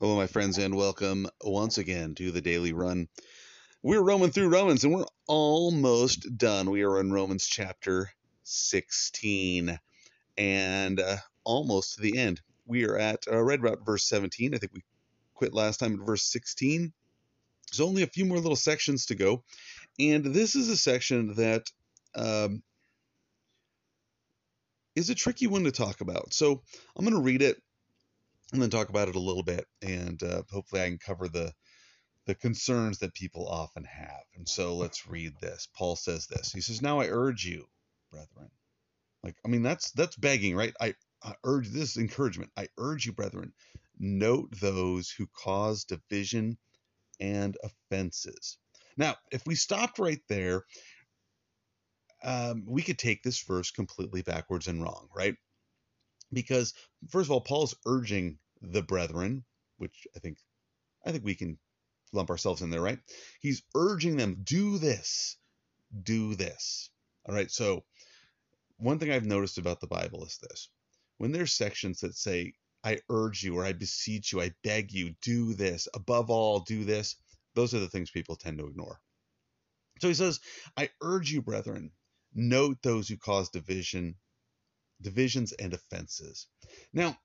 Hello, my friends, and welcome once again to the Daily Run. We're roaming through Romans, and we're almost done. We are in Romans chapter 16, and uh, almost to the end. We are at uh, right about verse 17. I think we quit last time at verse 16. There's only a few more little sections to go, and this is a section that um, is a tricky one to talk about. So I'm going to read it and then talk about it a little bit, and uh, hopefully I can cover the the concerns that people often have. And so let's read this. Paul says this. He says, "Now I urge you, brethren." Like I mean that's that's begging, right? I, I urge this encouragement. I urge you, brethren, note those who cause division and offenses. Now, if we stopped right there, um, we could take this verse completely backwards and wrong, right? Because first of all, Paul's urging the brethren, which I think I think we can lump ourselves in there, right? He's urging them, do this, do this. All right. So one thing I've noticed about the Bible is this. When there's sections that say, I urge you or I beseech you, I beg you, do this, above all, do this, those are the things people tend to ignore. So he says, I urge you, brethren, note those who cause division divisions and offenses. Now,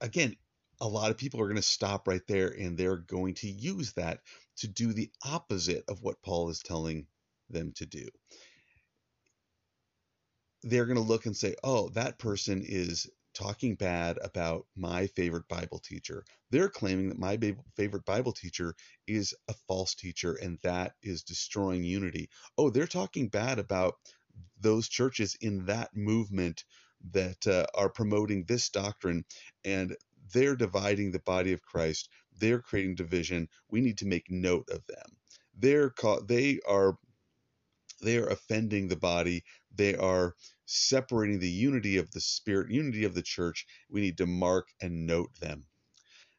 again, a lot of people are going to stop right there and they're going to use that to do the opposite of what Paul is telling them to do. They're going to look and say, oh, that person is talking bad about my favorite Bible teacher. They're claiming that my favorite Bible teacher is a false teacher and that is destroying unity. Oh, they're talking bad about those churches in that movement that uh, are promoting this doctrine and they're dividing the body of Christ. They're creating division. We need to make note of them. They're ca- they are they are offending the body. They are separating the unity of the spirit, unity of the church. We need to mark and note them.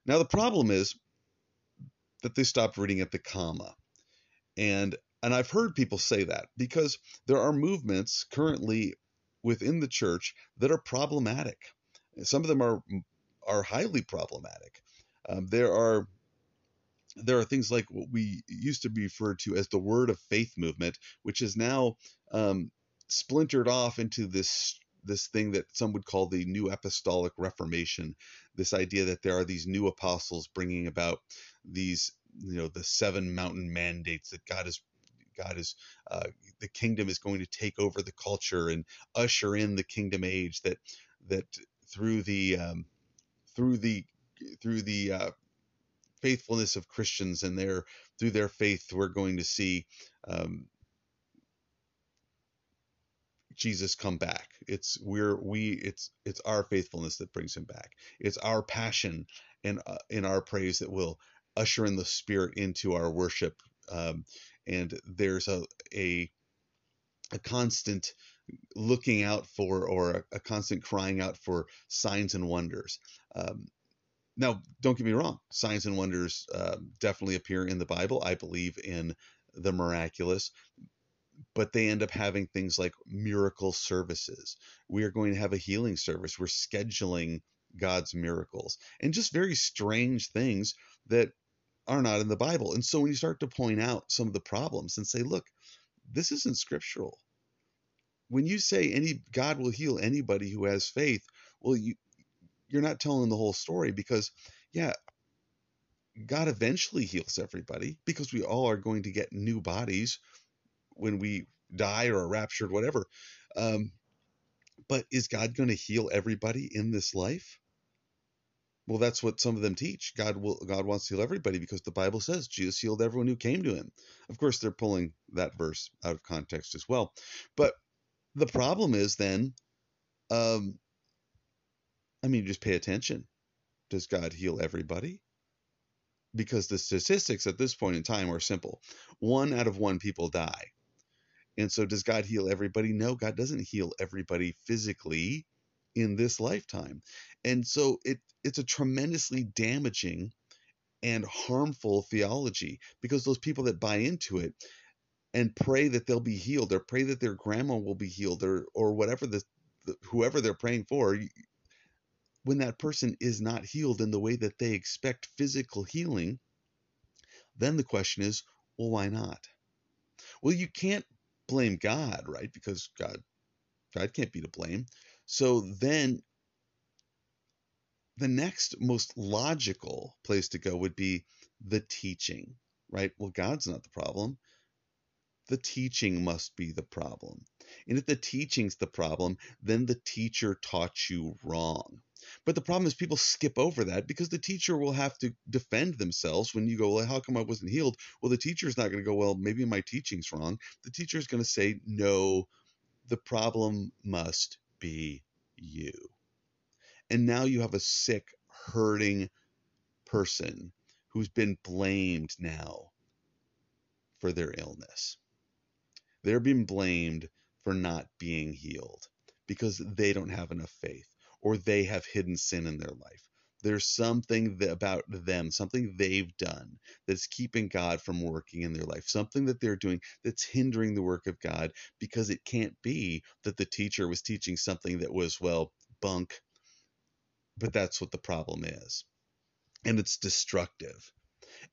Now the problem is that they stopped reading at the comma. And and I've heard people say that because there are movements currently within the church that are problematic. Some of them are are highly problematic. Um, there are there are things like what we used to be referred to as the Word of Faith movement, which is now um, splintered off into this this thing that some would call the New Apostolic Reformation. This idea that there are these new apostles bringing about these you know the seven mountain mandates that God has God is uh, the kingdom is going to take over the culture and usher in the kingdom age that that through the um, through the through the uh, faithfulness of Christians and their through their faith we're going to see um, Jesus come back. It's we're we it's it's our faithfulness that brings him back. It's our passion and uh, in our praise that will usher in the Spirit into our worship um, and there's a a, a constant looking out for or a, a, constant crying out for signs and wonders. Um, now, don't get me wrong, signs and wonders uh, definitely appear in the Bible. I believe in the miraculous, but they end up having things like miracle services. We are going to have a healing service. We're scheduling God's miracles and just very strange things that are not in the Bible. And so when you start to point out some of the problems and say, look, this isn't scriptural. When you say any God will heal anybody who has faith, well, you you're not telling the whole story because, yeah, God eventually heals everybody because we all are going to get new bodies when we die or are raptured, whatever. Um, but is God going to heal everybody in this life? Well, that's what some of them teach. God will God wants to heal everybody because the Bible says Jesus healed everyone who came to him. Of course, they're pulling that verse out of context as well. But the problem is then, um, I mean, just pay attention. Does God heal everybody? Because the statistics at this point in time are simple. One out of one people die. And so does God heal everybody? No, God doesn't heal everybody physically in this lifetime. And so it it's a tremendously damaging and harmful theology because those people that buy into it and pray that they'll be healed or pray that their grandma will be healed or or whatever the, the whoever they're praying for when that person is not healed in the way that they expect physical healing, then the question is, well, why not? Well, you can't blame God, right? Because God God can't be to blame. So then the next most logical place to go would be the teaching, right? Well, God's not the problem. The teaching must be the problem. And if the teaching's the problem, then the teacher taught you wrong. But the problem is people skip over that because the teacher will have to defend themselves when you go, well, how come I wasn't healed? Well, the teacher's not going to go, well, maybe my teaching's wrong. The teacher's going to say, no, the problem must be you. And now you have a sick, hurting person who's been blamed now for their illness. They're being blamed for not being healed because they don't have enough faith or they have hidden sin in their life. There's something that, about them, something they've done that's keeping God from working in their life, something that they're doing that's hindering the work of God because it can't be that the teacher was teaching something that was, well, bunk. But that's what the problem is. And it's destructive.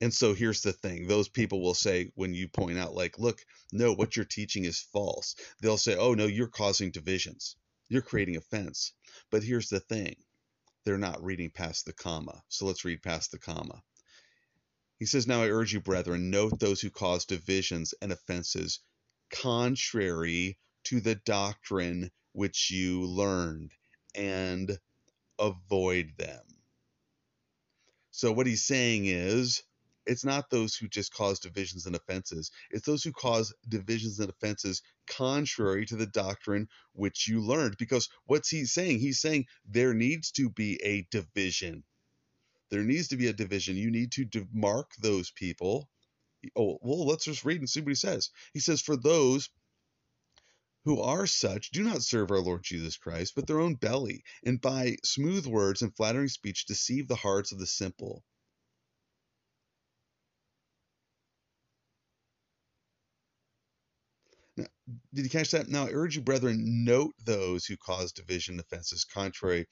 And so here's the thing those people will say, when you point out, like, look, no, what you're teaching is false, they'll say, oh, no, you're causing divisions, you're creating offense. But here's the thing they're not reading past the comma. So let's read past the comma. He says, Now I urge you, brethren, note those who cause divisions and offenses contrary to the doctrine which you learned, and avoid them. So what he's saying is, it's not those who just cause divisions and offenses. It's those who cause divisions and offenses contrary to the doctrine which you learned. Because what's he saying? He's saying there needs to be a division. There needs to be a division. You need to mark those people. Oh, well, let's just read and see what he says. He says, For those who are such do not serve our Lord Jesus Christ, but their own belly, and by smooth words and flattering speech deceive the hearts of the simple. Did you catch that? Now I urge you, brethren, note those who cause division offenses contrary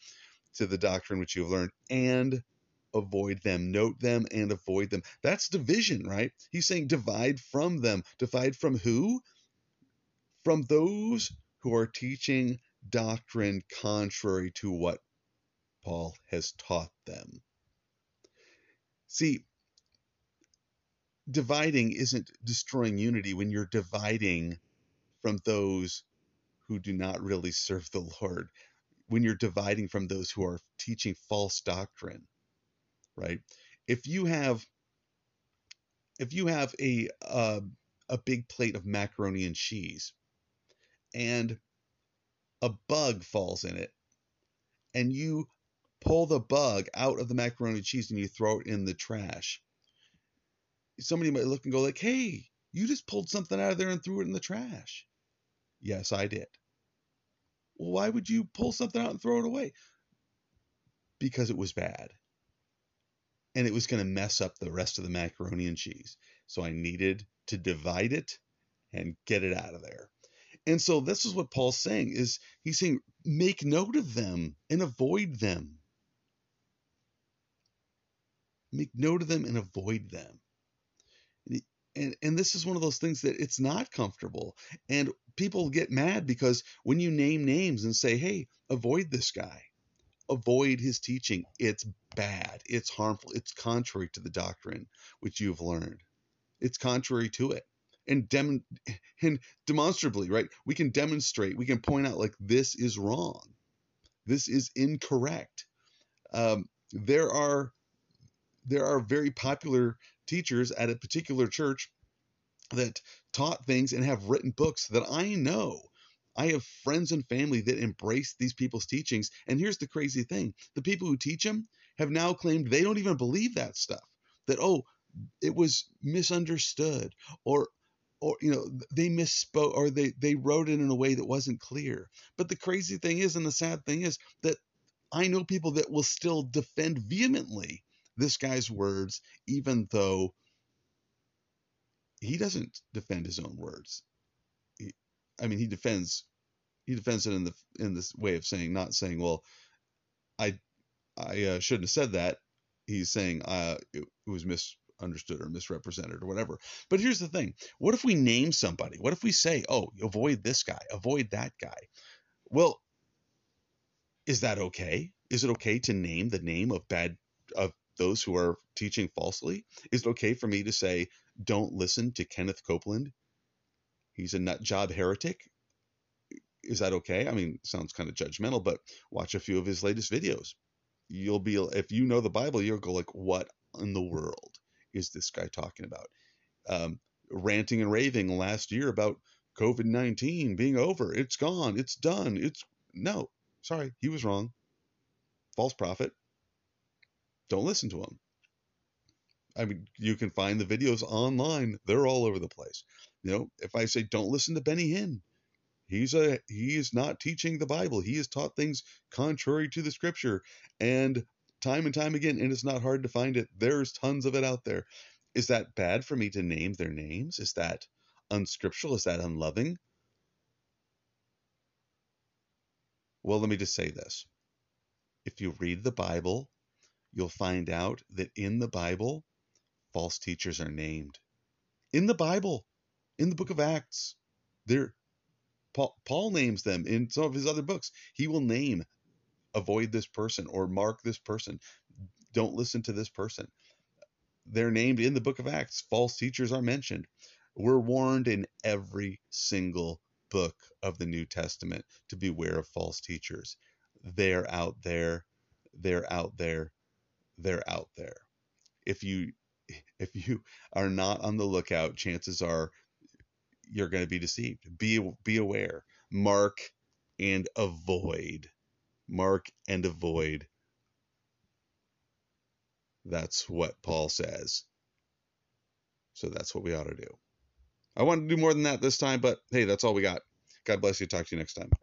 to the doctrine which you have learned, and avoid them. Note them and avoid them. That's division, right? He's saying divide from them. Divide from who? From those who are teaching doctrine contrary to what Paul has taught them. See, dividing isn't destroying unity when you're dividing from those who do not really serve the Lord, when you're dividing from those who are teaching false doctrine, right? If you have if you have a uh, a big plate of macaroni and cheese and a bug falls in it and you pull the bug out of the macaroni and cheese and you throw it in the trash somebody might look and go like hey you just pulled something out of there and threw it in the trash Yes, I did. Well, why would you pull something out and throw it away? Because it was bad. And it was going to mess up the rest of the macaroni and cheese. So I needed to divide it and get it out of there. And so this is what Paul's saying is he's saying make note of them and avoid them. Make note of them and avoid them and and this is one of those things that it's not comfortable and people get mad because when you name names and say hey avoid this guy. Avoid his teaching. It's bad. It's harmful. It's contrary to the doctrine which you've learned. It's contrary to it. And dem and demonstrably right we can demonstrate we can point out like this is wrong. This is incorrect. Um, there are there are very popular teachers at a particular church that taught things and have written books that I know. I have friends and family that embrace these people's teachings. And here's the crazy thing the people who teach them have now claimed they don't even believe that stuff. That, oh, it was misunderstood or or you know they misspoke or they they wrote it in a way that wasn't clear but the crazy thing is and the sad thing is that i know people that will still defend vehemently this guy's words, even though he doesn't defend his own words. He, I mean, he defends he defends it in the in this way of saying, not saying, well, I I uh, shouldn't have said that. He's saying uh, it, it was misunderstood or misrepresented or whatever. But here's the thing: what if we name somebody? What if we say, "Oh, avoid this guy, avoid that guy"? Well, is that okay? Is it okay to name the name of bad of those who are teaching falsely? Is it okay for me to say, "Don't listen to Kenneth Copeland"? He's a nut job heretic is that okay? I mean, sounds kind of judgmental, but watch a few of his latest videos. You'll be if you know the Bible, you'll go like, what in the world is this guy talking about? Um, ranting and raving last year about COVID nineteen being over. It's gone. It's done. It's no. Sorry, he was wrong. False prophet. Don't listen to him. I mean, you can find the videos online. They're all over the place. You know, if I say don't listen to Benny Hinn, He's a he is not teaching the Bible. He has taught things contrary to the scripture. And time and time again, and it's not hard to find it. There's tons of it out there. Is that bad for me to name their names? Is that unscriptural? Is that unloving? Well, let me just say this. If you read the Bible, you'll find out that in the Bible, false teachers are named. In the Bible, in the book of Acts, they're Paul, Paul names them in some of his other books. He will name, avoid this person or mark this person. Don't listen to this person. They're named in the book of Acts. False teachers are mentioned. We're warned in every single book of the New Testament to beware of false teachers. They're out there. They're out there. They're out there. If you if you are not on the lookout, chances are you're going to be deceived. Be be aware. Mark and avoid. Mark and avoid. That's what Paul says. So that's what we ought to do. I wanted to do more than that this time, but hey, that's all we got. God bless you. Talk to you next time.